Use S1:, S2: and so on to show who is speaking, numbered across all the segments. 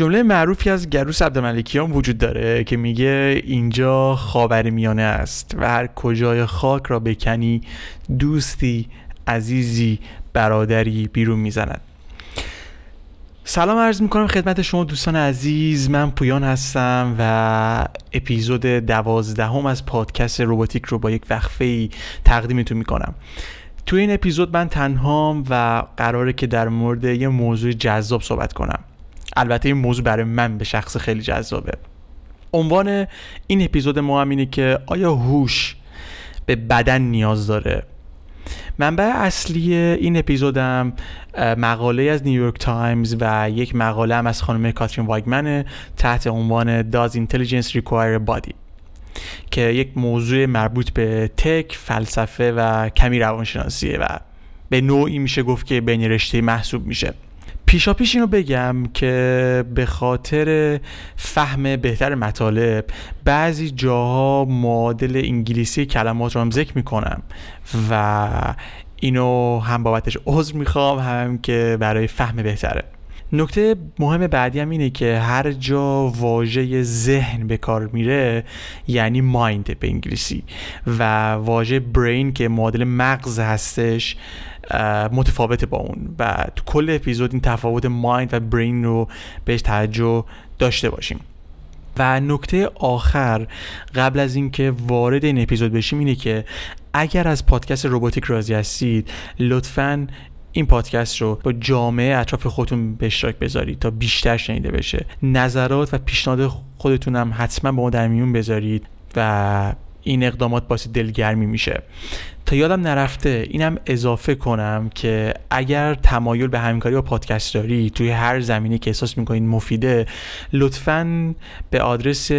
S1: جمله معروفی از گروس عبدالملکیان وجود داره که میگه اینجا خاور میانه است و هر کجای خاک را بکنی دوستی عزیزی برادری بیرون می‌زند. سلام عرض می‌کنم خدمت شما دوستان عزیز من پویان هستم و اپیزود دوازدهم از پادکست روباتیک رو با یک وقفه ای تقدیمتون می‌کنم. توی این اپیزود من تنهام و قراره که در مورد یه موضوع جذاب صحبت کنم. البته این موضوع برای من به شخص خیلی جذابه. عنوان این اپیزود ما هم اینه که آیا هوش به بدن نیاز داره؟ منبع اصلی این اپیزودم مقاله از نیویورک تایمز و یک مقاله هم از خانم کاترین وایگمن تحت عنوان Does Intelligence Require a Body که یک موضوع مربوط به تک، فلسفه و کمی روانشناسیه و به نوعی میشه گفت که بین رشته محسوب میشه. پیشا پیش اینو بگم که به خاطر فهم بهتر مطالب بعضی جاها معادل انگلیسی کلمات رو هم ذکر می‌کنم و اینو هم بابتش عذر می‌خوام هم که برای فهم بهتره. نکته مهم بعدی هم اینه که هر جا واژه ذهن به کار میره یعنی مایند به انگلیسی و واژه برین که معادل مغز هستش متفاوته با اون. و تو کل اپیزود این تفاوت مایند و برین رو بهش توجه داشته باشیم. و نکته آخر قبل از اینکه وارد این اپیزود بشیم اینه که اگر از پادکست روباتیک راضی هستید لطفا این پادکست رو با جامعه اطراف خودتون به اشتراک بذارید تا بیشتر شنیده بشه. نظرات و پیشنهاد خودتون هم حتما با ما در میون بذارید و این اقدامات باعث دلگرمی میشه. تا یادم نرفته اینم اضافه کنم که اگر تمایل به همکاری با پادکست داری توی هر زمینه‌ای که احساس می‌کنید مفیده لطفا به آدرس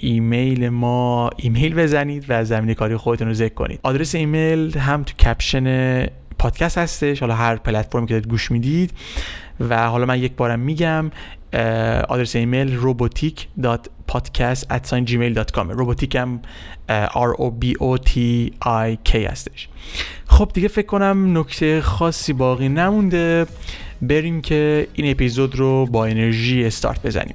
S1: ایمیل ما ایمیل بزنید و زمینه کاری خودتون رو ذکر کنید. آدرس ایمیل هم تو کپشن پادکست هستش. حالا هر پلتفرمی که دارید گوش می‌دید. و حالا من یک بارم میگم آدرس ایمیل robotic.podcast@gmail.com روبوتیک هم R O B O T I K هستش. خب دیگه فکر کنم نکته خاصی باقی نمونده. بریم که این اپیزود رو با انرژی استارت بزنیم.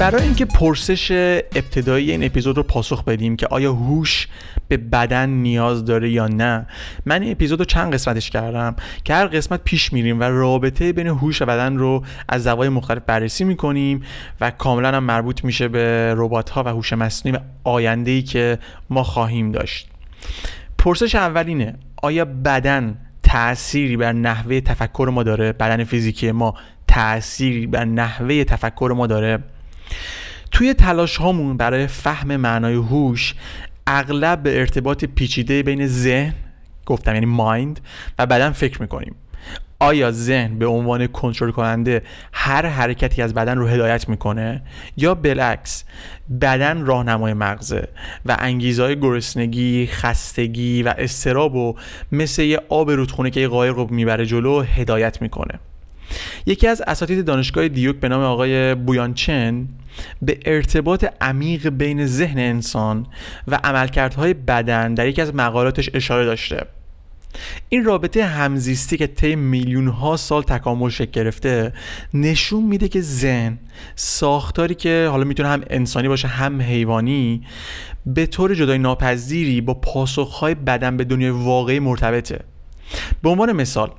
S1: برای اینکه پرسش ابتدایی این اپیزود رو پاسخ بدیم که آیا هوش به بدن نیاز داره یا نه من این اپیزود رو چند قسمتش کردم که هر قسمت پیش میریم و رابطه بین هوش و بدن رو از زوایای مختلف بررسی می‌کنیم و کاملا هم مربوط میشه به ربات ها و هوش مصنوعی و آینده ای که ما خواهیم داشت. پرسش اولینه آیا بدن تأثیری بر نحوه تفکر ما داره؟ بدن فیزیکی ما تأثیری بر نحوه تفکر ما داره؟ توی تلاش هامون برای فهم معنای هوش اغلب به ارتباط پیچیده بین ذهن گفتم یعنی مایند و بدن فکر می‌کنیم. آیا ذهن به عنوان کنترل کننده هر حرکتی از بدن رو هدایت می‌کنه؟ یا بالعکس بدن راهنمای مغزه و انگیزه های گرسنگی، خستگی و استراب و مثل یه آب رودخونه که یه قایق رو می‌بره جلو هدایت می‌کنه؟ یکی از اساتید دانشگاه دیوک به نام آقای بویانچن به ارتباط عمیق بین ذهن انسان و عملکردهای بدن در یکی از مقالاتش اشاره داشته. این رابطه همزیستی که طی میلیون ها سال تکامل شکل گرفته نشون میده که ذهن ساختاری که حالا می‌تونه هم انسانی باشه هم حیوانی به طور جدای ناپذیری با پاسخهای بدن به دنیای واقعی مرتبطه. به عنوان مثال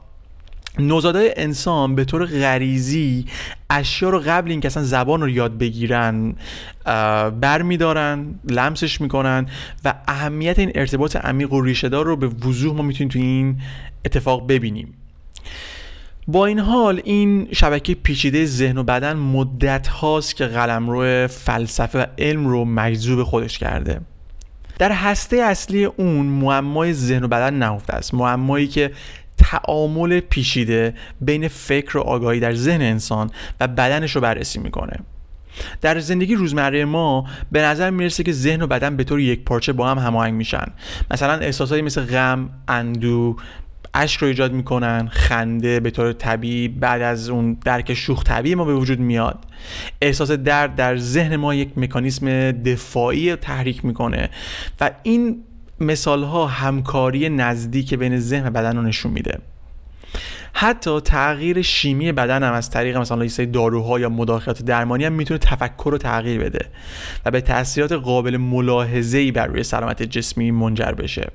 S1: نوزادای انسان به طور غریزی اشیا رو قبل اینکه اصلا زبان رو یاد بگیرن برمیدارن لمسش می‌کنن و اهمیت این ارتباط عمیق و ریشهدار رو به وضوح ما می‌تونیم تو این اتفاق ببینیم. با این حال این شبکه پیچیده ذهن و بدن مدت هاست که قلمرو فلسفه و علم رو مجذوب خودش کرده. در هسته اصلی اون معمای ذهن و بدن نهفته است. معمایی که تعامل پیچیده بین فکر و آگاهی در ذهن انسان و بدنش رو بررسی می‌کنه. در زندگی روزمره ما به نظر می‌رسه که ذهن و بدن به طور یک پارچه با هم هماهنگ میشن. مثلا احساساتی مثل غم، اندو، اشک رو ایجاد می‌کنن خنده به طور طبیعی بعد از اون درک شوخ طبیعی ما به وجود میاد. احساس درد در ذهن ما یک مکانیسم دفاعی تحریک می‌کنه و این مثال ها همکاری نزدیک بین ذهن و بدن رو نشون میده. حتی تغییر شیمی بدن هم از طریق مثلا یه داروها یا مداخلات درمانی هم می‌تونه تفکر رو تغییر بده و به تاثیرات قابل ملاحظه‌ای بر روی سلامت جسمی منجر بشه.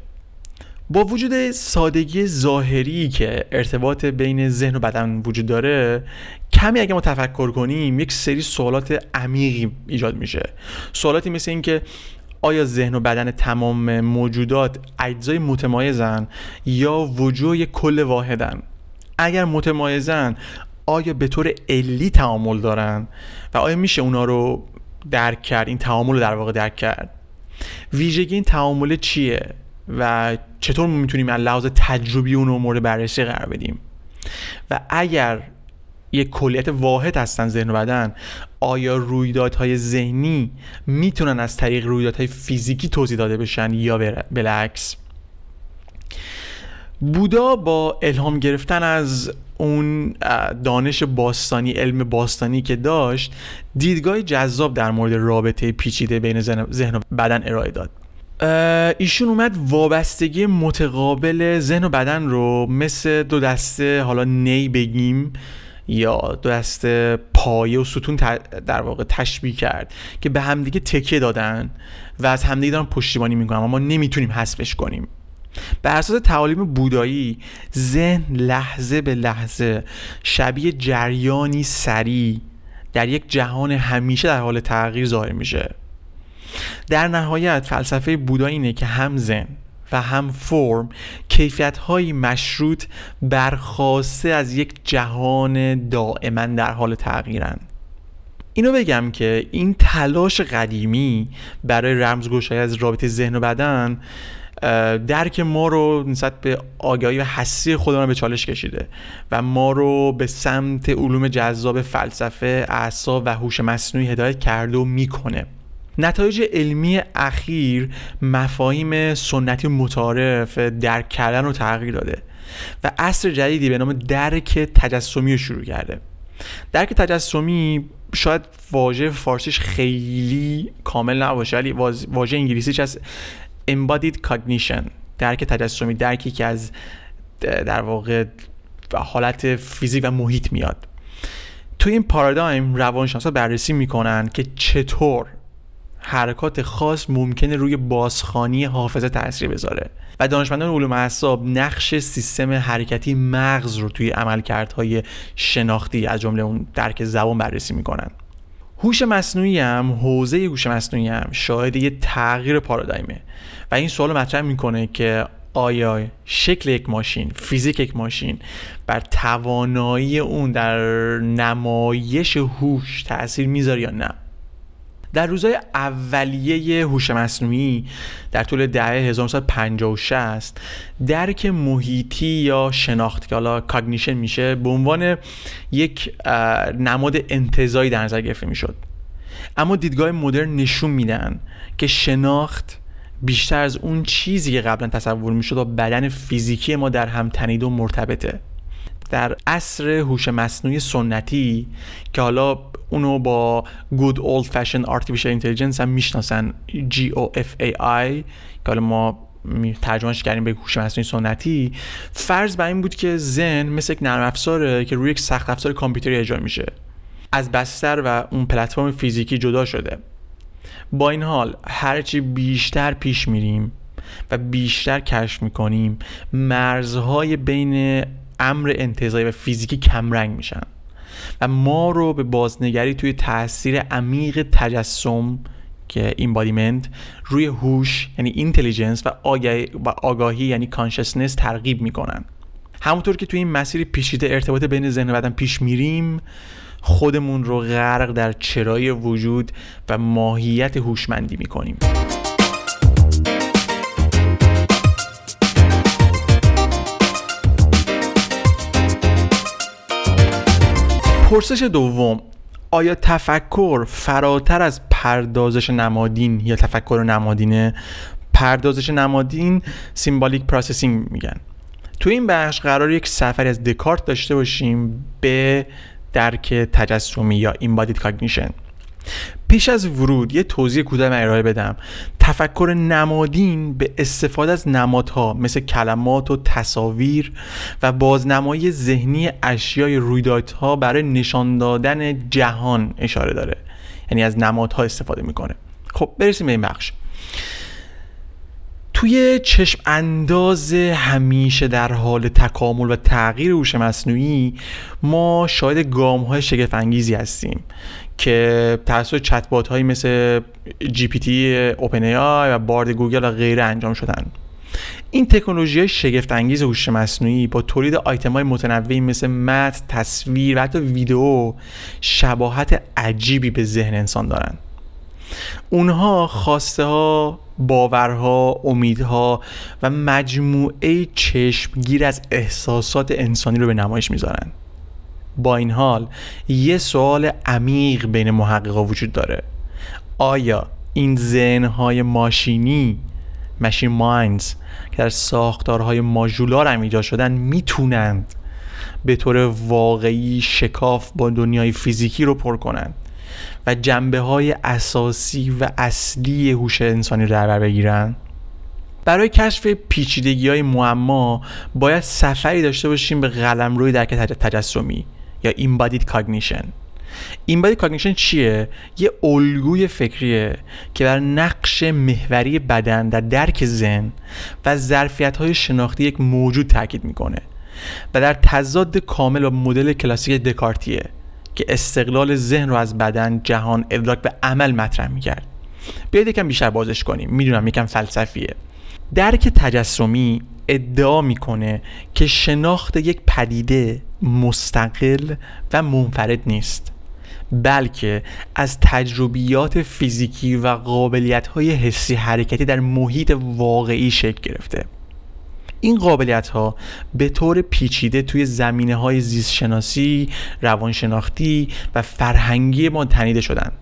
S1: با وجود سادگی ظاهری که ارتباط بین ذهن و بدن وجود داره کمی اگه ما تفکر کنیم یک سری سوالات عمیقی ایجاد میشه. سوالاتی مثل اینکه آیا ذهن و بدن تمام موجودات اجزای متمایزن یا وجود یک کل واحدن؟ اگر متمایزن آیا به طور علی تعامل دارن؟ و آیا میشه اونا رو درک کرد؟ این تعامل رو در واقع درک کرد؟ ویژگی این تعامل چیه؟ و چطور می‌تونیم از لحاظ تجربی اون رو مورد بررسی قرار بدیم؟ و اگر یک کلیت واحد هستن ذهن و بدن آیا رویدادهای ذهنی می‌تونن از طریق رویدادهای فیزیکی توضیح داده بشن یا بالعکس؟ بودا با الهام گرفتن از اون دانش باستانی علم باستانی که داشت دیدگاه جذاب در مورد رابطه پیچیده بین ذهن و بدن ارائه داد. ایشون اومد وابستگی متقابل ذهن و بدن رو مثل دو دسته حالا نی بگیم یا دو دسته پایه و ستون در واقع تشبیه کرد که به همدیگه تکیه دادن و از همدیگه دارن پشتیبانی می‌کنن اما ما نمی‌تونیم حذفش کنیم. بر اساس تعالیم بودایی ذهن لحظه به لحظه شبیه جریانی سریع در یک جهان همیشه در حال تغییر ظاهر میشه. در نهایت فلسفه بودا اینه که هم زن و هم فرم کیفیت های مشروط برخواسته از یک جهان دائما در حال تغییرن. اینو بگم که این تلاش قدیمی برای رمزگشایی از رابطه ذهن و بدن درک ما رو نسبت به آگاهی و حسی خودمان به چالش کشیده و ما رو به سمت علوم جذاب فلسفه اعصاب و هوش مصنوعی هدایت کرده و می‌کنه. نتایج علمی اخیر مفاهیم سنتی متعارف درک کردن رو تغییر داده و عصر جدیدی به نام درک تجسمی رو شروع کرده. درک تجسمی شاید واژه فارسیش خیلی کامل نباشه ولی واژه انگلیسیش از embodied cognition درک تجسمی درکی که از در واقع حالت فیزیک و محیط میاد. توی این پارادایم روانشناسا بررسی می‌کنن که چطور حرکات خاص ممکنه روی بازخانی حافظه تاثیر بذاره. و دانشمندان علوم اعصاب نقش سیستم حرکتی مغز رو توی عملکردهای شناختی از جمله اون درک زبان بررسی می‌کنن. هوش مصنوعی هم حوزه هوش مصنوعی هم شاهد یه تغییر پارادایمه. و این سوال مطرح می‌کنه که آیا شکل یک ماشین فیزیک یک ماشین بر توانایی اون در نمایش هوش تاثیر می‌ذاره یا نه؟ در روزهای اولیه هوش مصنوعی در طول دهه 1950 درک محیطی یا شناخت که حالا کاگنیشن میشه به عنوان یک نماد انتظایی در نظر گرفته می‌شد. اما دیدگاه مدرن نشون میدن که شناخت بیشتر از اون چیزی که قبلا تصور می‌شد با بدن فیزیکی ما در هم تنید و مرتبطه. در عصر هوش مصنوعی سنتی که حالا اونو با Good Old Fashioned Artificial Intelligence هم می‌شناسن GOFAI که حالا ما ترجمهش کردیم به هوش مصنوعی سنتی فرض بر این بود که ذهن مثل یک نرم افزاره که روی یک سخت افزار کامپیوتری اجرا میشه. از بستر و اون پلتفرم فیزیکی جدا شده. با این حال هرچی بیشتر پیش میریم و بیشتر کشف می‌کنیم مرزهای بین امر انتزاعی و فیزیکی کمرنگ میشن. و ما رو به بازنگری توی تاثیر عمیق تجسم که embodiment روی هوش یعنی intelligence و آگاهی, و آگاهی یعنی consciousness ترغیب می‌کنن. همونطور که توی این مسیر پیچیده ارتباط بین ذهن و بدن پیش میریم خودمون رو غرق در چرایی وجود و ماهیت هوشمندی می‌کنیم. پرسش دوم آیا تفکر فراتر از پردازش نمادین یا تفکر نمادینه؟ پردازش نمادین symbolic processing میگن. تو این بخش قرار یک سفری از دکارت داشته باشیم به درک تجسمی یا ایمبادید کاگنیشن پیش از ورود یه توضیح کوتاه من ارائه بدم. تفکر نمادین به استفاده از نمادها مثل کلمات و تصاویر و بازنمایی ذهنی اشیای رویدادها برای نشان دادن جهان اشاره داره. یعنی از نمادها استفاده می‌کنه. خب برسیم به این بخش. توی چشم انداز همیشه در حال تکامل و تغییر هوش مصنوعی ما شاهد گام های شگفت انگیزی هستیم. که توسط چتبات هایی مثل جی پی تی اوپن ای آی و Bard گوگل و غیره انجام شدن این تکنولوژی های شگفت انگیز هوش مصنوعی با تولید آیتم های متنوعی مثل متن، تصویر و حتی ویدیو شباهت عجیبی به ذهن انسان دارند. اونها خواسته ها باورها امیدها و مجموعه چشمگیر از احساسات انسانی رو به نمایش می‌ذارن با این حال یه سوال عمیق بین محققا وجود داره. آیا این ذهنهای ماشینی ماشین مایندز که در ساختارهای ماژولار هم ایجاد شدن می‌تونند به طور واقعی شکاف با دنیای فیزیکی رو پر کنند و جنبه های اساسی و اصلی هوش انسانی رو در بگیرن برای کشف پیچیدگی های معما باید سفری داشته باشیم به روی درک تجسمی. یا embodied cognition. Embodied cognition چیه؟ یه الگوی فکریه که بر نقش محوری بدن در درک زن و ظرفیت های شناختی یک موجود تاکید می‌کنه و در تضاد کامل با مدل کلاسیک دکارتیه که استقلال ذهن رو از بدن جهان ادراک به عمل مطرح می‌کرد. بیاید یکم بیشتر بازش کنیم. می‌دونم یکم فلسفیه. درک تجسمی ادعا می‌کنه که شناخت یک پدیده مستقل و منفرد نیست بلکه از تجربیات فیزیکی و قابلیت های حسی حرکتی در محیط واقعی شکل گرفته. این قابلیت ها به طور پیچیده توی زمینه های زیست شناسی، روانشناختی و فرهنگی ما تنیده شدن.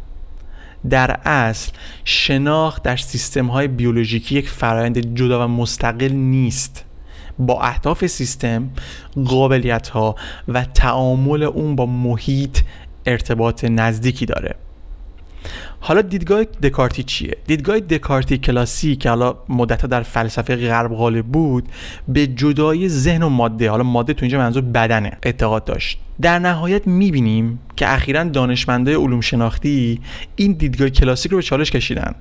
S1: در اصل شناخت در سیستم های بیولوژیکی یک فرایند جدا و مستقل نیست. با اهداف سیستم قابلیت ها و تعامل اون با محیط ارتباط نزدیکی داره. حالا دیدگاه دکارتی چیه؟ دیدگاه دکارتی کلاسی که حالا مدت در فلسفه غرب غالب بود به جدای ذهن و ماده حالا ماده تو اینجا منظور بدنه اعتقاد داشت. در نهایت می‌بینیم که اخیرا دانشمندای علوم شناختی این دیدگاه کلاسیک رو به چالش کشیدن.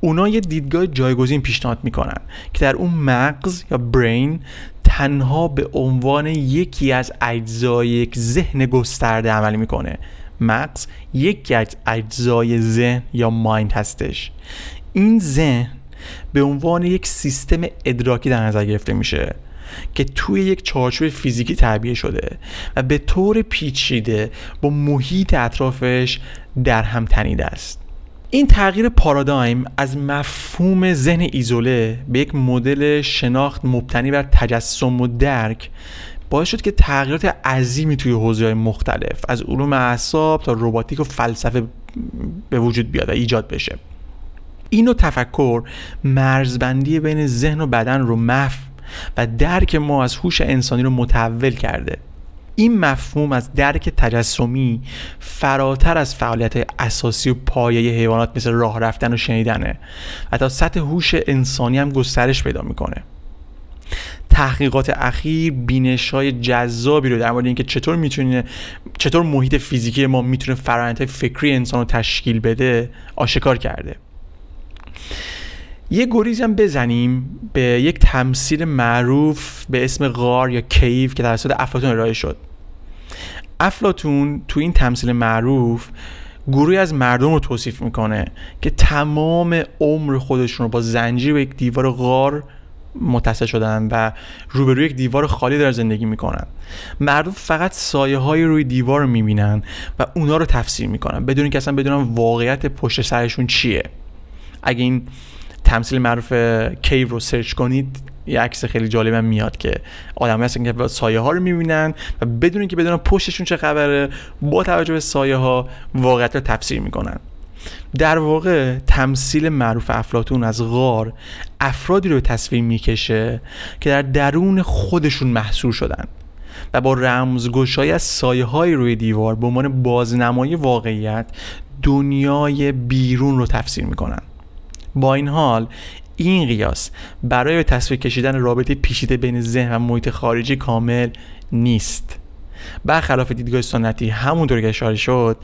S1: اونا یه دیدگاه جایگزین پیشنهاد می‌کنن که در اون مغز یا برین تنها به عنوان یکی از اجزای یک ذهن گسترده عمل می‌کنه. مغز یک از اجزای ذهن یا مایند هستش. این ذهن به عنوان یک سیستم ادراکی در نظر گرفته میشه که توی یک چارچوب فیزیکی تعبیه شده و به طور پیچیده با محیط اطرافش در هم تنیده است. این تغییر پارادایم از مفهوم ذهن ایزوله به یک مدل شناخت مبتنی بر تجسم و درک باعث شد که تغییرات عظیمی توی حوزه مختلف از علوم اعصاب تا روباتیک و فلسفه به وجود بیاد و ایجاد بشه. این نوع تفکر مرزبندی بین ذهن و بدن رو مف و درک ما از هوش انسانی رو متحول کرده. این مفهوم از درک تجسمی فراتر از فعالیت اساسی و پایه حیوانات مثل راه رفتن و شنیدنه و سطح هوش انسانی هم گسترش پیدا می‌کنه. تحقیقات اخیر بینش های جذابی رو در مورد اینکه چطور می‌تونه چطور محیط فیزیکی ما می‌تونه فرآیندهای فکری انسان رو تشکیل بده آشکار کرده. یه گریزی هم بزنیم به یک تمثیل معروف به اسم غار یا کیو که توسط افلاتون ارائه شد. افلاتون تو این تمثیل معروف گروهی از مردم رو توصیف می‌کنه که تمام عمر خودشون رو با زنجیر به یک دیوار غار متصل شدن و روبروی یک دیوار خالی در زندگی می‌کنن. مردم فقط سایه های روی دیوار رو می‌بینن و اونا رو تفسیر می‌کنن. بدون اینکه اصلا بدونن واقعیت پشت سرشون چیه. اگه این تمثیل معروف کیو رو سرچ کنید یه عکس خیلی جالبم میاد که آدمایی هستن که سایه ها رو می‌بینن و بدون اینکه بدونن پشتشون چه خبره با توجه به سایه ها واقعیت رو تفسیر می‌کنن. در واقع تمثیل معروف افلاتون از غار افرادی رو به تصویر می‌کشه که در درون خودشون محصور شدن و با رمزگشایی از سایه های روی دیوار به عنوان بازنمایی واقعیت دنیای بیرون رو تفسیر می‌کنن. با این حال این قیاس برای تصویر کشیدن رابطه پیچیده بین ذهن و محیط خارجی کامل نیست. برخلاف دیدگاه سنتی همونطور که اشاره شد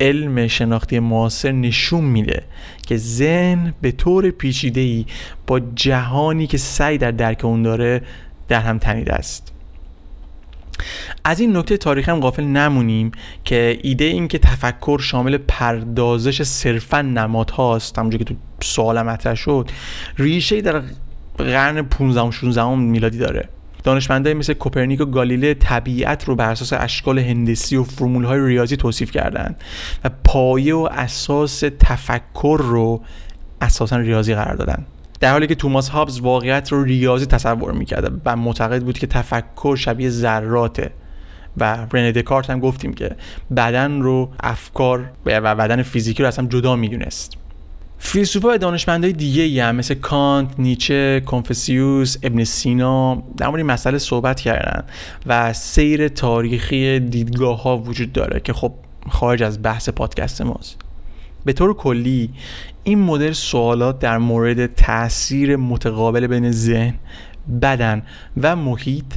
S1: علم شناختی معاصر نشون میده که ذهن به طور پیچیده ای با جهانی که سعی در درک اون داره در هم تنیده است. از این نکته تاریخ هم غافل نمونیم که ایده این که تفکر شامل پردازش صرفا نماد هاست همونجور که تو سوال مطرح شد ریشه در قرن 15 16 میلادی داره. دانشمندای مثل کوپرنیک و گالیله طبیعت رو بر اساس اشکال هندسی و های ریاضی توصیف کردند و پایه و اساس تفکر رو اساسا ریاضی قرار دادن در حالی که توماس هابز واقعیت رو ریاضی تصور می‌کرده و معتقد بود که تفکر شبیه ذراته و رنه دکارت هم گفتیم که بدن رو افکار و بدن فیزیکی رو اصلا جدا می‌دونست. فیلسوفا و دانشمندای دیگه ای هم مثل کانت، نیچه، کنفسیوس، ابن سینا در مورد مسئله صحبت کردن و سیر تاریخی دیدگاه ها وجود داره که خب خارج از بحث پادکست ماست. به طور کلی این مدل سوالات در مورد تاثیر متقابل بین ذهن، بدن و محیط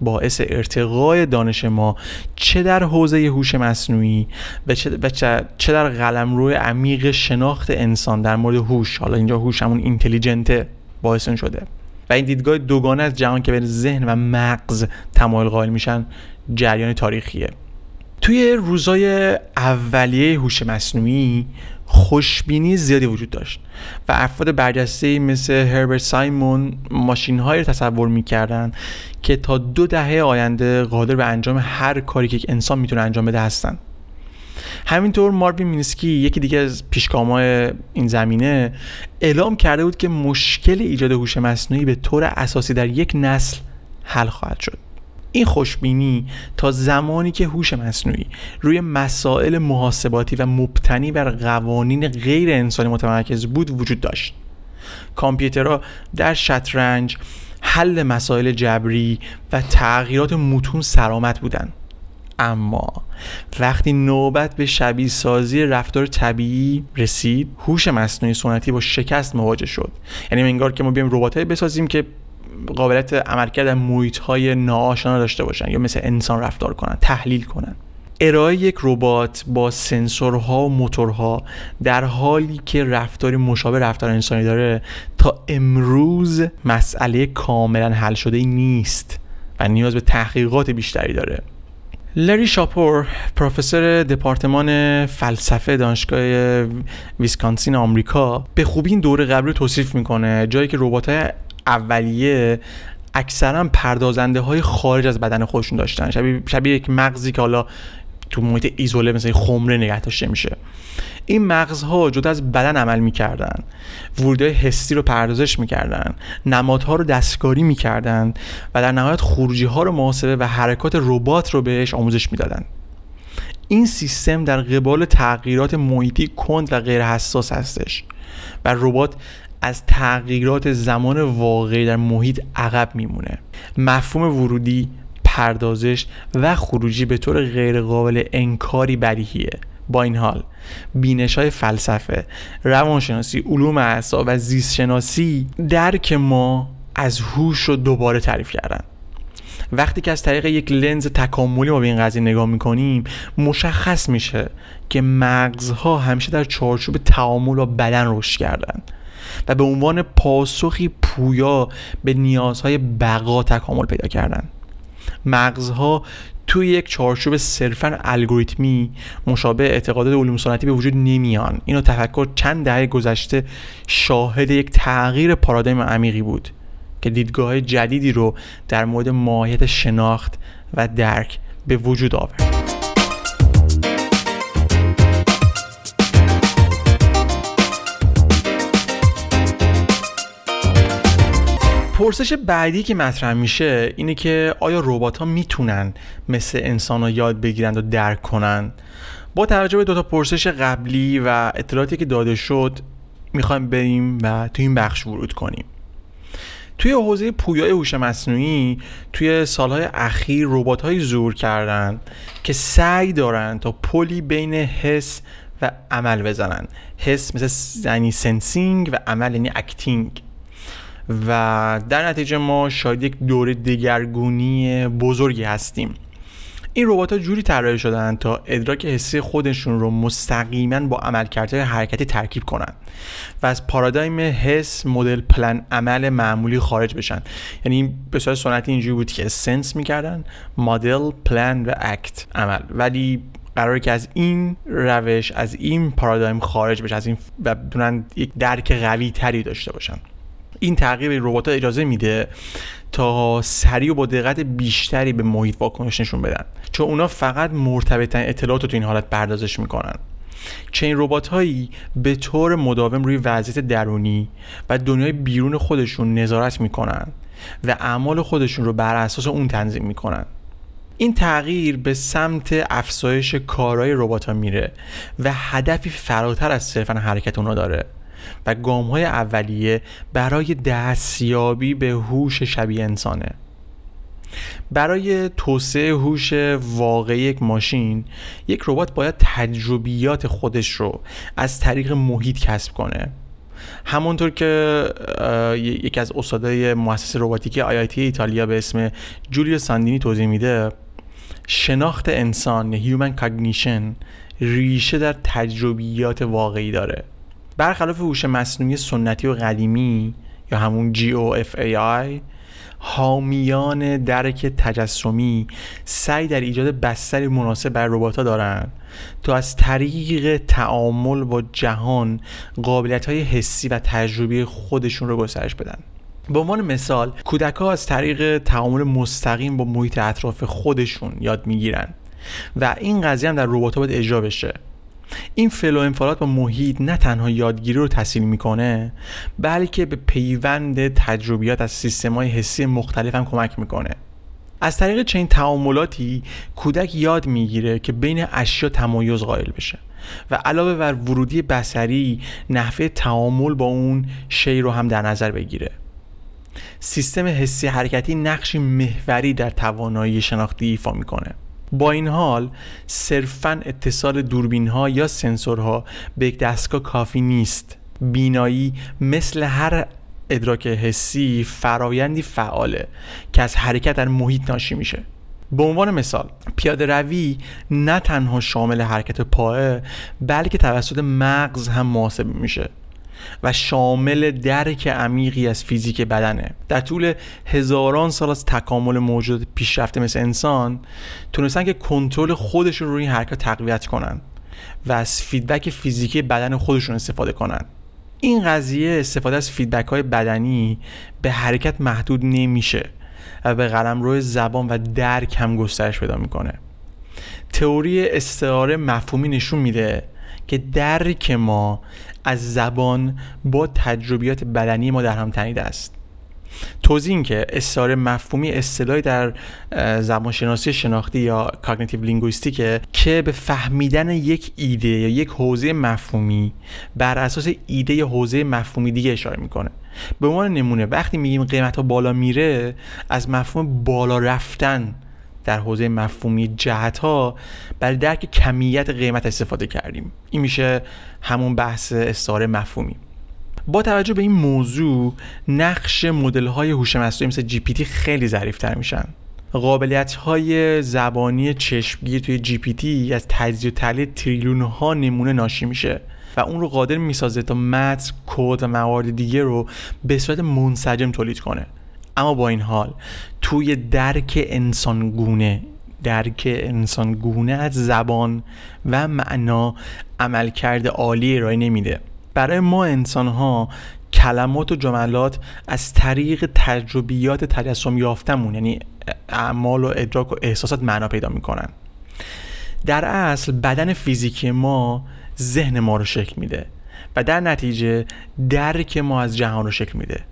S1: باعث ارتقای دانش ما چه در حوزه هوش مصنوعی و چه, و چه در قلمرو عمیق شناخت انسان در مورد هوش. حالا اینجا هوش همون اینتلیجنته باعث شده. و این دیدگاه دوگانه از جهان که بین ذهن و مغز تمایل قائل میشن جریان تاریخیه. توی روزای اولیه هوش مصنوعی خوشبینی زیادی وجود داشت و افراد برجسته مثل هربرت سایمون ماشین های رو تصور می‌کردن که تا دو دهه آینده قادر به انجام هر کاری که یک انسان می‌تونه انجام بده هستن. همینطور ماروین مینسکی یکی دیگه از پیشگامای این زمینه اعلام کرده بود که مشکل ایجاد هوش مصنوعی به طور اساسی در یک نسل حل خواهد شد. این خوشبینی تا زمانی که هوش مصنوعی روی مسائل محاسباتی و مبتنی بر قوانین غیر انسانی متمرکز بود وجود داشت. کامپیوترها در شطرنج حل مسائل جبری و تغییرات متون سرامت بودند. اما وقتی نوبت به شبیه سازی رفتار طبیعی رسید هوش مصنوعی سنتی با شکست مواجه شد. یعنی انگار که ما بیایم رباتایی بسازیم که قابلیت عملکرد در محیط های ناآشنا داشته باشن یا مثل انسان رفتار کنن تحلیل کنن. ارائه یک ربات با سنسورها و موتورها در حالی که رفتاری مشابه رفتار انسانی داره تا امروز مسئله کاملا حل شده نیست و نیاز به تحقیقات بیشتری داره. لری شاپور پروفسور دپارتمان فلسفه دانشگاه ویسکانسین آمریکا به خوبی این دوره قبلی رو توصیف می‌کنه جایی که ربات اولیه اکثرا پردازنده های خارج از بدن خودشون داشتن. شبیه, شبیه یک مغزی که حالا تو محیط ایزوله مثل خمره نگه داشته میشه. این مغزها جدا از بدن عمل می‌کردن. ورودهای حسی رو پردازش می‌کردن. نمادها رو دستکاری می‌کردن و در نهایت خروجی ها رو محاسبه و حرکات ربات رو بهش آموزش می‌دادن. این سیستم در قبال تغییرات محیطی کند و غیر حساس هستش و ربات از تغییرات زمان واقعی در محیط عقب میمونه. مفهوم ورودی پردازش و خروجی به طور غیرقابل انکاری بدیهیه. با این حال بینش های فلسفه روانشناسی علوم اعصاب و زیست شناسی درک ما از هوش رو دوباره تعریف کردن. وقتی که از طریق یک لنز تکاملی ما به این قضیه نگاه می‌کنیم مشخص میشه که مغزها همیشه در چارچوب تعامل و بدن رشد کردن. و به عنوان پاسخی پویا به نیازهای بقا تکامل پیدا کردن. مغزها توی یک چارچوب صرفا الگوریتمی مشابه اعتقادات علوم سنتی به وجود نمیان. اینو تفکر چند دهه گذشته شاهد یک تغییر پارادایم عمیقی بود که دیدگاه جدیدی رو در مورد ماهیت شناخت و درک به وجود آورد. پرسش بعدی که مطرح میشه اینه که آیا ربات ها می‌تونن مثل انسان ها یاد بگیرند و درک کنن؟ با توجه به دو تا پرسش قبلی و اطلاعاتی که داده شد می‌خوایم بریم و تو این بخش ورود کنیم. توی حوزه پویای هوش مصنوعی توی سالهای اخیر ربات های زور کردن که سعی دارن تا پلی بین حس و عمل بزنن. حس مثل یعنی sensing و عمل یعنی acting. و در نتیجه ما شاهد یک دوره دگرگونی بزرگی هستیم. این ربات ها جوری طراحی شدن تا ادراک حسی خودشون رو مستقیما با عملکردهای حرکتی ترکیب کنن و از پارادایم حس مدل پلن عمل معمولی خارج بشن. یعنی به صورت سنتی اینجوری بود که sense می‌کردن model plan و act عمل. ولی قراره که از این روش از این پارادایم خارج بشن از این و بدونن یک درک قوی تری داشته باشن. این تغییر به ربات اجازه میده تا سریع و با دقت بیشتری به محیط واکنش نشون بدن. چون اونا فقط مرتبطن اطلاعات رو تو این حالت بردازش می‌کنن. چنین ربات هایی به طور مداوم روی وضعیت درونی و دنیای بیرون خودشون نظارت می‌کنن و اعمال خودشون رو بر اساس اون تنظیم می‌کنن. این تغییر به سمت افزایش کارهای ربات ها میره و هدفی فراتر از صرفا حرکت اونا داره. و گام های اولیه برای دستیابی به هوش شبیه انسانه. برای توسعه هوش واقعی یک ماشین یک ربات باید تجربیات خودش رو از طریق محیط کسب کنه. همونطور که یکی از استادای مؤسسه رباتیک آیایتی ایتالیا به اسم جولیو ساندینی توضیح میده شناخت انسان human cognition ریشه در تجربیات واقعی داره. برخلاف هوش مصنوعی سنتی و قدیمی یا همون GOFAI حامیان درک تجسمی سعی در ایجاد بستری مناسب برای ربات‌ها دارند تا از طریق تعامل با جهان قابلیت های حسی و تجربی خودشون رو گسترش بدن. به عنوان مثال کودک ها از طریق تعامل مستقیم با محیط اطراف خودشون یاد می‌گیرن و این قضیه هم در ربات باید اجرا بشه. این فلو انفعالات با محیط نه تنها یادگیری رو تسهیل می‌کنه بلکه به پیوند تجربیات از سیستم های حسی مختلف هم کمک می‌کنه. از طریق چنین تعاملاتی کودک یاد می‌گیره که بین اشیا تمایز قائل بشه و علاوه بر ورودی بسری نحوه تعامل با اون شی رو هم در نظر بگیره. سیستم حسی حرکتی نقشی محوری در توانایی شناختی ایفا می‌کنه. با این حال صرفا اتصال دوربین ها یا سنسورها به یک دستگاه کافی نیست. بینایی مثل هر ادراک حسی فرایندی فعاله که از حرکت در محیط ناشی میشه. به عنوان مثال پیاده روی نه تنها شامل حرکت پاها بلکه توسط مغز هم محاسبه میشه. و شامل درک عمیقی از فیزیک بدنه. در طول هزاران سال از تکامل موجود پیشرفته مثل انسان تونستن که کنترل خودشون روی این حرکت تقویت کنن و از feedback فیزیکی بدن خودشون استفاده کنن. این قضیه استفاده از feedback های بدنی به حرکت محدود نمیشه و به روی زبان و درک هم گسترش پیدا می‌کنه. تئوری استعاره مفهومی نشون میده که درک ما از زبان با تجربیات بدنی ما در هم تنیده است. توضیح این که استعاره مفهومی اصطلاحی در زبانشناسی شناختی یا cognitive linguistics ه که به فهمیدن یک ایده یا یک حوزه مفهومی بر اساس ایده حوزه مفهومی دیگه اشاره می‌کنه. به عنوان نمونه وقتی میگیم قیمت ها بالا میره از مفهوم بالا رفتن در حوزه مفهومی جهت ها برای درک کمیت قیمت استفاده کردیم. این میشه همون بحث استعاره مفهومی. با توجه به این موضوع نقش مدل های هوش مصنوعی مثل جی پی تی خیلی ظریفتر میشن. قابلیت های زبانی چشمگیر توی جی پی تی از تجزیه و تحلیل تریلیون ها نمونه ناشی میشه و اون رو قادر می‌سازه تا متن کد و موارد دیگه رو به صورت منسجم تولید کنه. اما با این حال توی درک انسانگونه درک انسانگونه از زبان و معنا عملکرد عالی ارائه نمیده. برای ما انسان ها کلمات و جملات از طریق تجربیات تجسم یافتمون یعنی اعمال و ادراک و احساسات معنا پیدا می‌کنن. در اصل بدن فیزیکی ما ذهن ما رو شکل میده و در نتیجه درک ما از جهان رو شکل میده.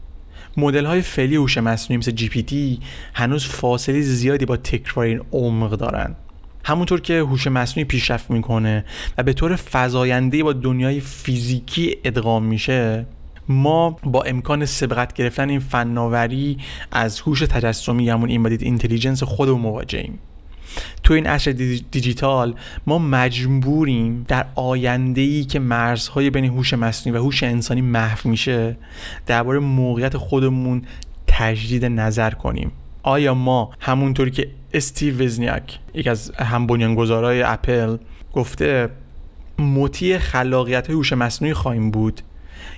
S1: مدل های فعلی هوش مصنوعی مثل GPT هنوز فاصله زیادی با تکرار این عمق دارن. همونطور که هوش مصنوعی پیشرفت می‌کنه و به طور فزاینده با دنیای فیزیکی ادغام میشه ما با امکان سبقت گرفتن این فناوری از هوش تجسمی همون embodied intelligence خودمون مواجهیم تو این عصر دیجیتال ما مجبوریم در آینده ای که مرزهای بین هوش مصنوعی و هوش انسانی محو میشه درباره موقعیت خودمون تجدید نظر کنیم. آیا ما همونطوری که استیو وزنیاک یک از هم بنیانگذارای اپل گفته مطیع خلاقیت هوش مصنوعی خواهیم بود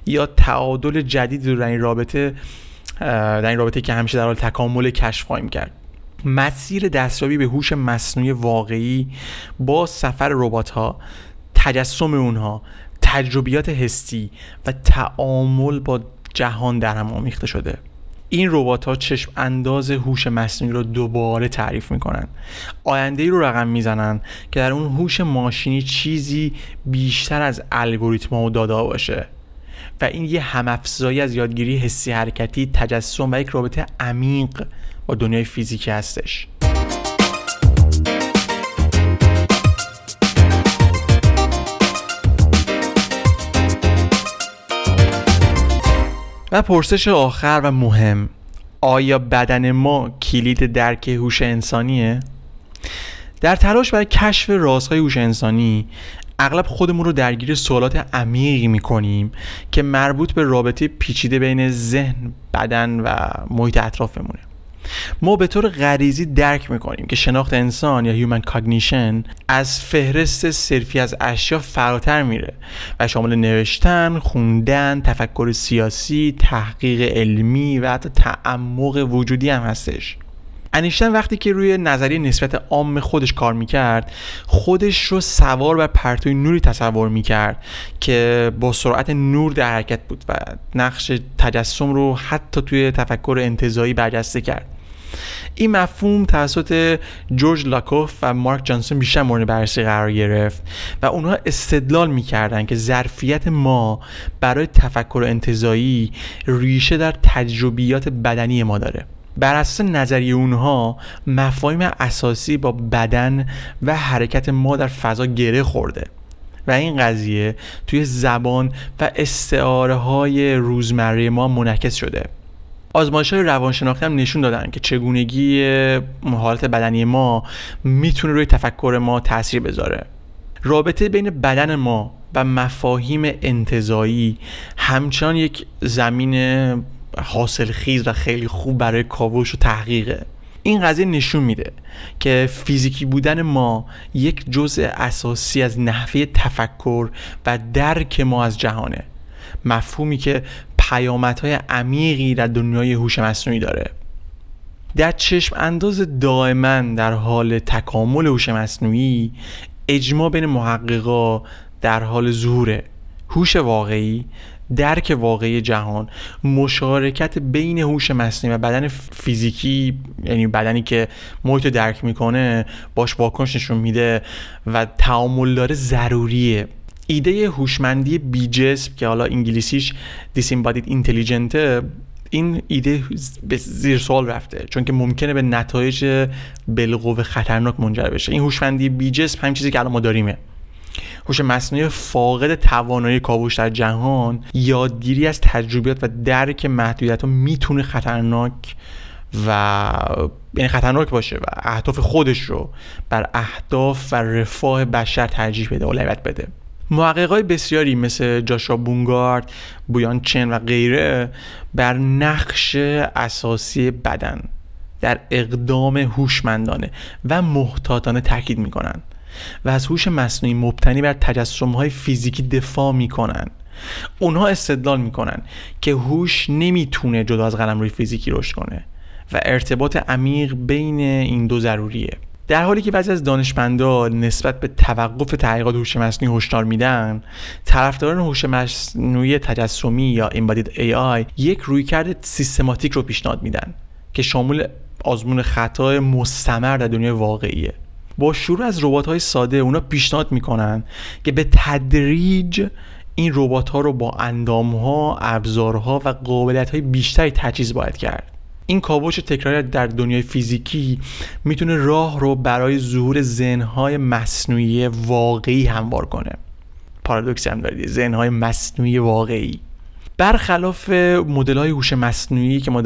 S1: یا تعادل جدیدی رو در این رابطه در این رابطه که همیشه در حال تکامل کشف خواهیم کرد؟ مسیر دستیابی به هوش مصنوعی واقعی با سفر ربات ها تجسم اونها تجربیات حسی و تعامل با جهان در هم آمیخته شده. این ربات ها چشم انداز هوش مصنوعی رو دوباره تعریف می‌کنن. آینده ای رو رقم می‌زنن که در اون هوش ماشینی چیزی بیشتر از الگوریتم و دادا باشه. و این یه همافزایی از یادگیری حسی حرکتی تجسم و یک رابطه عمیق با دنیای فیزیکی هستش و پرسش آخر و مهم آیا بدن ما کلید درک هوش انسانیه؟ در تلاش برای کشف رازهای هوش انسانی اغلب خودمون رو درگیر سوالات عمیقی می‌کنیم که مربوط به رابطه پیچیده بین ذهن، بدن و محیط اطرافمونه. ما به طور غریزی درک می‌کنیم که شناخت انسان یا human cognition از فهرست صرفی از اشیا فراتر میره و شامل نوشتن، خوندن، تفکر سیاسی، تحقیق علمی و حتی تعمق وجودی هم هستش. انیشتن وقتی که روی نظریه نسبت عام خودش کار می‌کرد خودش رو سوار بر پرتوی نوری تصور می‌کرد که با سرعت نور در حرکت بود و نقش تجسم رو حتی توی تفکر انتظایی برجسته کرد. این مفهوم توسط جورج لاکوف و مارک جانسون بیشتر مورد بررسی قرار گرفت و اونها استدلال می‌کردن که ظرفیت ما برای تفکر انتظایی ریشه در تجربیات بدنی ما داره. بر اساس نظریه اونها مفاهیم اساسی با بدن و حرکت ما در فضا گره خورده. و این قضیه توی زبان و استعاره های روزمره ما منعکس شده. آزمایش های روانشناختی هم نشون دادن که چگونگی حالت بدنی ما می‌تونه روی تفکر ما تاثیر بذاره. رابطه بین بدن ما و مفاهیم انتظایی همچنان یک زمین حاصل خیز و خیلی خوب برای کاوش و تحقیقه. این قضیه نشون میده که فیزیکی بودن ما یک جزء اساسی از نحوه تفکر و درک ما از جهانه. مفهومی که پیامدهای عمیقی در دنیای هوش مصنوعی داره. در چشم انداز دائما در حال تکامل هوش مصنوعی اجماع بین محققا در حال ظهوره. هوش واقعی درک واقعی جهان مشارکت بین هوش مصنوعی و بدن فیزیکی یعنی بدنی که محیط درک می‌کنه باش واکنش نشون میده و تعامل داره ضروریه. ایده هوشمندی بی جسم که حالا انگلیسیش دیسیمبادید اینتلیجنت این ایده به زیر سوال رفته چون که ممکنه به نتایج بالقوه خطرناک منجر بشه. این هوشمندی بی جسم همین چیزی که الان ما داریمه. هوش مصنوعی فاقد توانایی کاوش در جهان یادگیری از تجربیات و درک محدودیت ها می‌تونه خطرناک و یعنی خطرناک باشه و اهداف خودش رو بر اهداف و رفاه بشر ترجیح بده اولویت بده. محققای بسیاری مثل جاشا بونگارد، بویان چن و غیره بر نقش اساسی بدن در اقدام هوشمندانه و محتاطانه تاکید می‌کنن و از هوش مصنوعی مبتنی بر تجسم های فیزیکی دفاع می‌کنن اونها استدلال می‌کنن که هوش نمی‌تونه جدا از قلم روی فیزیکی رشد کنه و ارتباط عمیق بین این دو ضروریه. در حالی که بعضی از دانشمندان نسبت به توقف تحقیقات هوش مصنوعی هشدار میدن طرفداران هوش مصنوعی تجسمی یا Embodied AI یک رویکرد سیستماتیک رو پیشنهاد میدن که شامل آزمون خطا مستمر در دنیای واقعیه. با شروع از ربات های ساده اونا پیشنهاد می‌کنن که به تدریج این ربات ها رو با اندام ها، ابزارها و قابلیت های بیشتری تجهیز باید کرد. این کاوش تکراری در دنیای فیزیکی می‌تونه راه رو برای ظهور ذهنهای مصنوعی واقعی هموار کنه. پارادوکسی هم دارید ذهنهای مصنوعی واقعی. برخلاف مدل های هوش مصنوعی که ما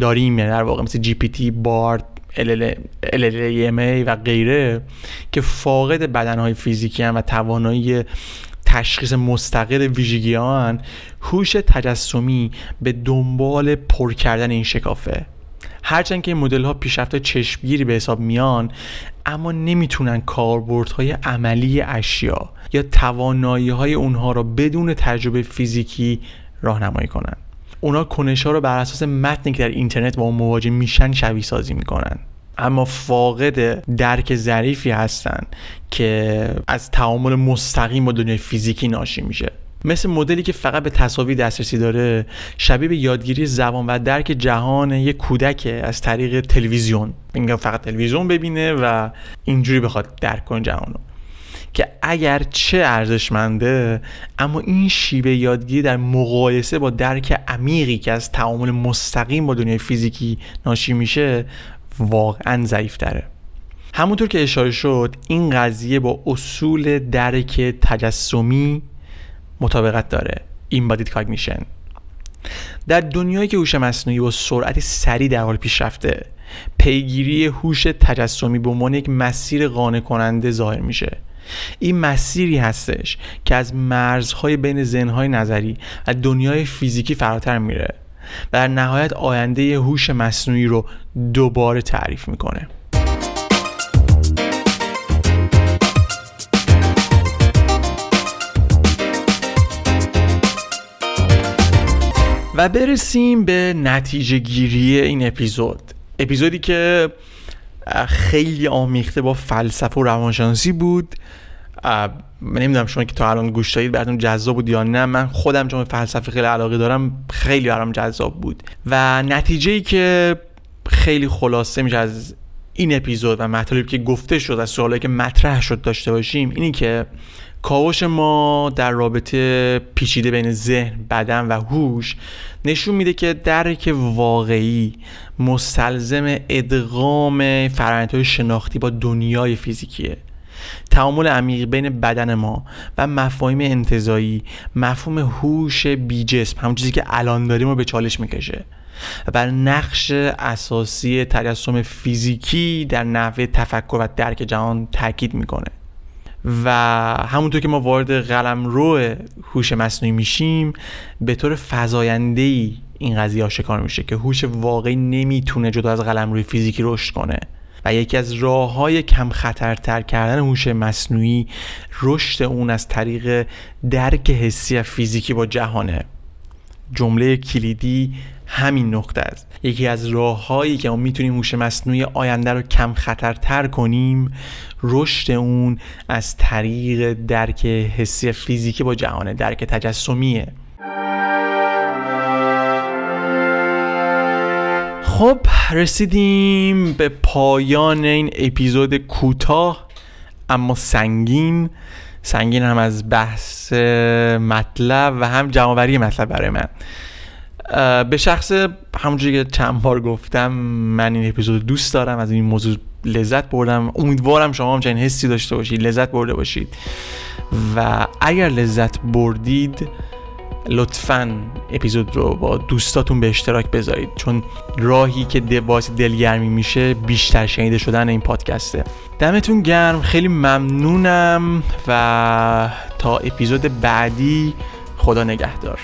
S1: داریم یعنی در واقع مثل جی پی تی، بارد، LLMA و غیره که فاقد بدنهای فیزیکی هم و توانایی تشخیص مستقل ویژگی هوش تجسمی به دنبال پر کردن این شکافه. هرچند که این مدل ها پیشرفت چشمگیری به حساب میان اما نمی‌تونن کاربردهای عملی اشیا یا توانایی های اونها را بدون تجربه فیزیکی راهنمایی کنن. اونا کنش ها رو بر اساس متنی که در اینترنت با اون مواجه میشن شبیه سازی می‌کنن. اما فاقد درک ظریفی هستن که از تعامل مستقیم با دنیای فیزیکی ناشی میشه. مثل مدلی که فقط به تصاویر دسترسی داره شبیه به یادگیری زبان و درک جهان یک کودک از طریق تلویزیون. میگم فقط تلویزیون ببینه و اینجوری بخواد درک کنه جهانو. که اگر چه ارزشمنده اما این شیوه یادگیری در مقایسه با درک عمیقی که از تعامل مستقیم با دنیای فیزیکی ناشی میشه واقعا ضعیف تره همونطور که اشاره شد این قضیه با اصول درک تجسمی مطابقت داره Embodied Cognition. در دنیایی که هوش مصنوعی با سرعت سریع در حال پیشرفته پیگیری هوش تجسمی به عنوان یک مسیر قانع کننده ظاهر میشه. این مسیری هستش که از مرزهای بین ذهنهای نظری و دنیای فیزیکی فراتر میره و در نهایت آینده هوش مصنوعی رو دوباره تعریف می‌کنه. و برسیم به نتیجه گیری این اپیزود. اپیزودی که خیلی آمیخته با فلسفه و روانشناسی بود. من نمی‌دونم شما که تا الان گوش دادید براتون جذاب بود یا نه من خودم چون فلسفه خیلی علاقه دارم خیلی برام جذاب بود. و نتیجه ای که خیلی خلاصه میشه از این اپیزود و مطالبی که گفته شد از سوالایی که مطرح شد داشته باشیم اینی که کاوش ما در رابطه پیچیده بین ذهن، بدن و هوش نشون میده که درک واقعی مستلزم ادغام فرآیندهای شناختی با دنیای فیزیکیه. تعامل عمیق بین بدن ما و مفاهیم انتظایی مفهوم هوش بی جسم همون چیزی که الان داریم رو به چالش می‌کشه. و بر نقش اساسی تجسم فیزیکی در نحوه تفکر و درک جهان تاکید می‌کنه. و همونطور که ما وارد قلم رو هوش مصنوعی میشیم به طور فضاینده ای این قضیه آشکار میشه که هوش واقعی نمی‌تونه جدا از قلم روی فیزیکی رشد کنه و یکی از راه های کم خطرتر کردن هوش مصنوعی رشد اون از طریق درک حسی و فیزیکی با جهانه. جمله کلیدی همین نقطه است. یکی از راههایی که ما می‌تونیم هوش مصنوعی آینده رو کم خطرتر کنیم رشد اون از طریق درک حسی فیزیکی با جهانه درک تجسمیه. خب رسیدیم به پایان این اپیزود کوتاه اما سنگین. سنگین هم از بحث مطلب و هم جمعوری مطلب برای من. به شخص همونجوری که چند بار گفتم من این اپیزود دوست دارم از این موضوع لذت بردم. امیدوارم شما هم چنین حسی داشته باشید لذت برده باشید. و اگر لذت بردید لطفا اپیزود رو با دوستاتون به اشتراک بذارید. چون راهی که باعث دلگرمی میشه بیشتر شنیده شدن این پادکسته. دمتون گرم خیلی ممنونم و تا اپیزود بعدی خدا نگهدار.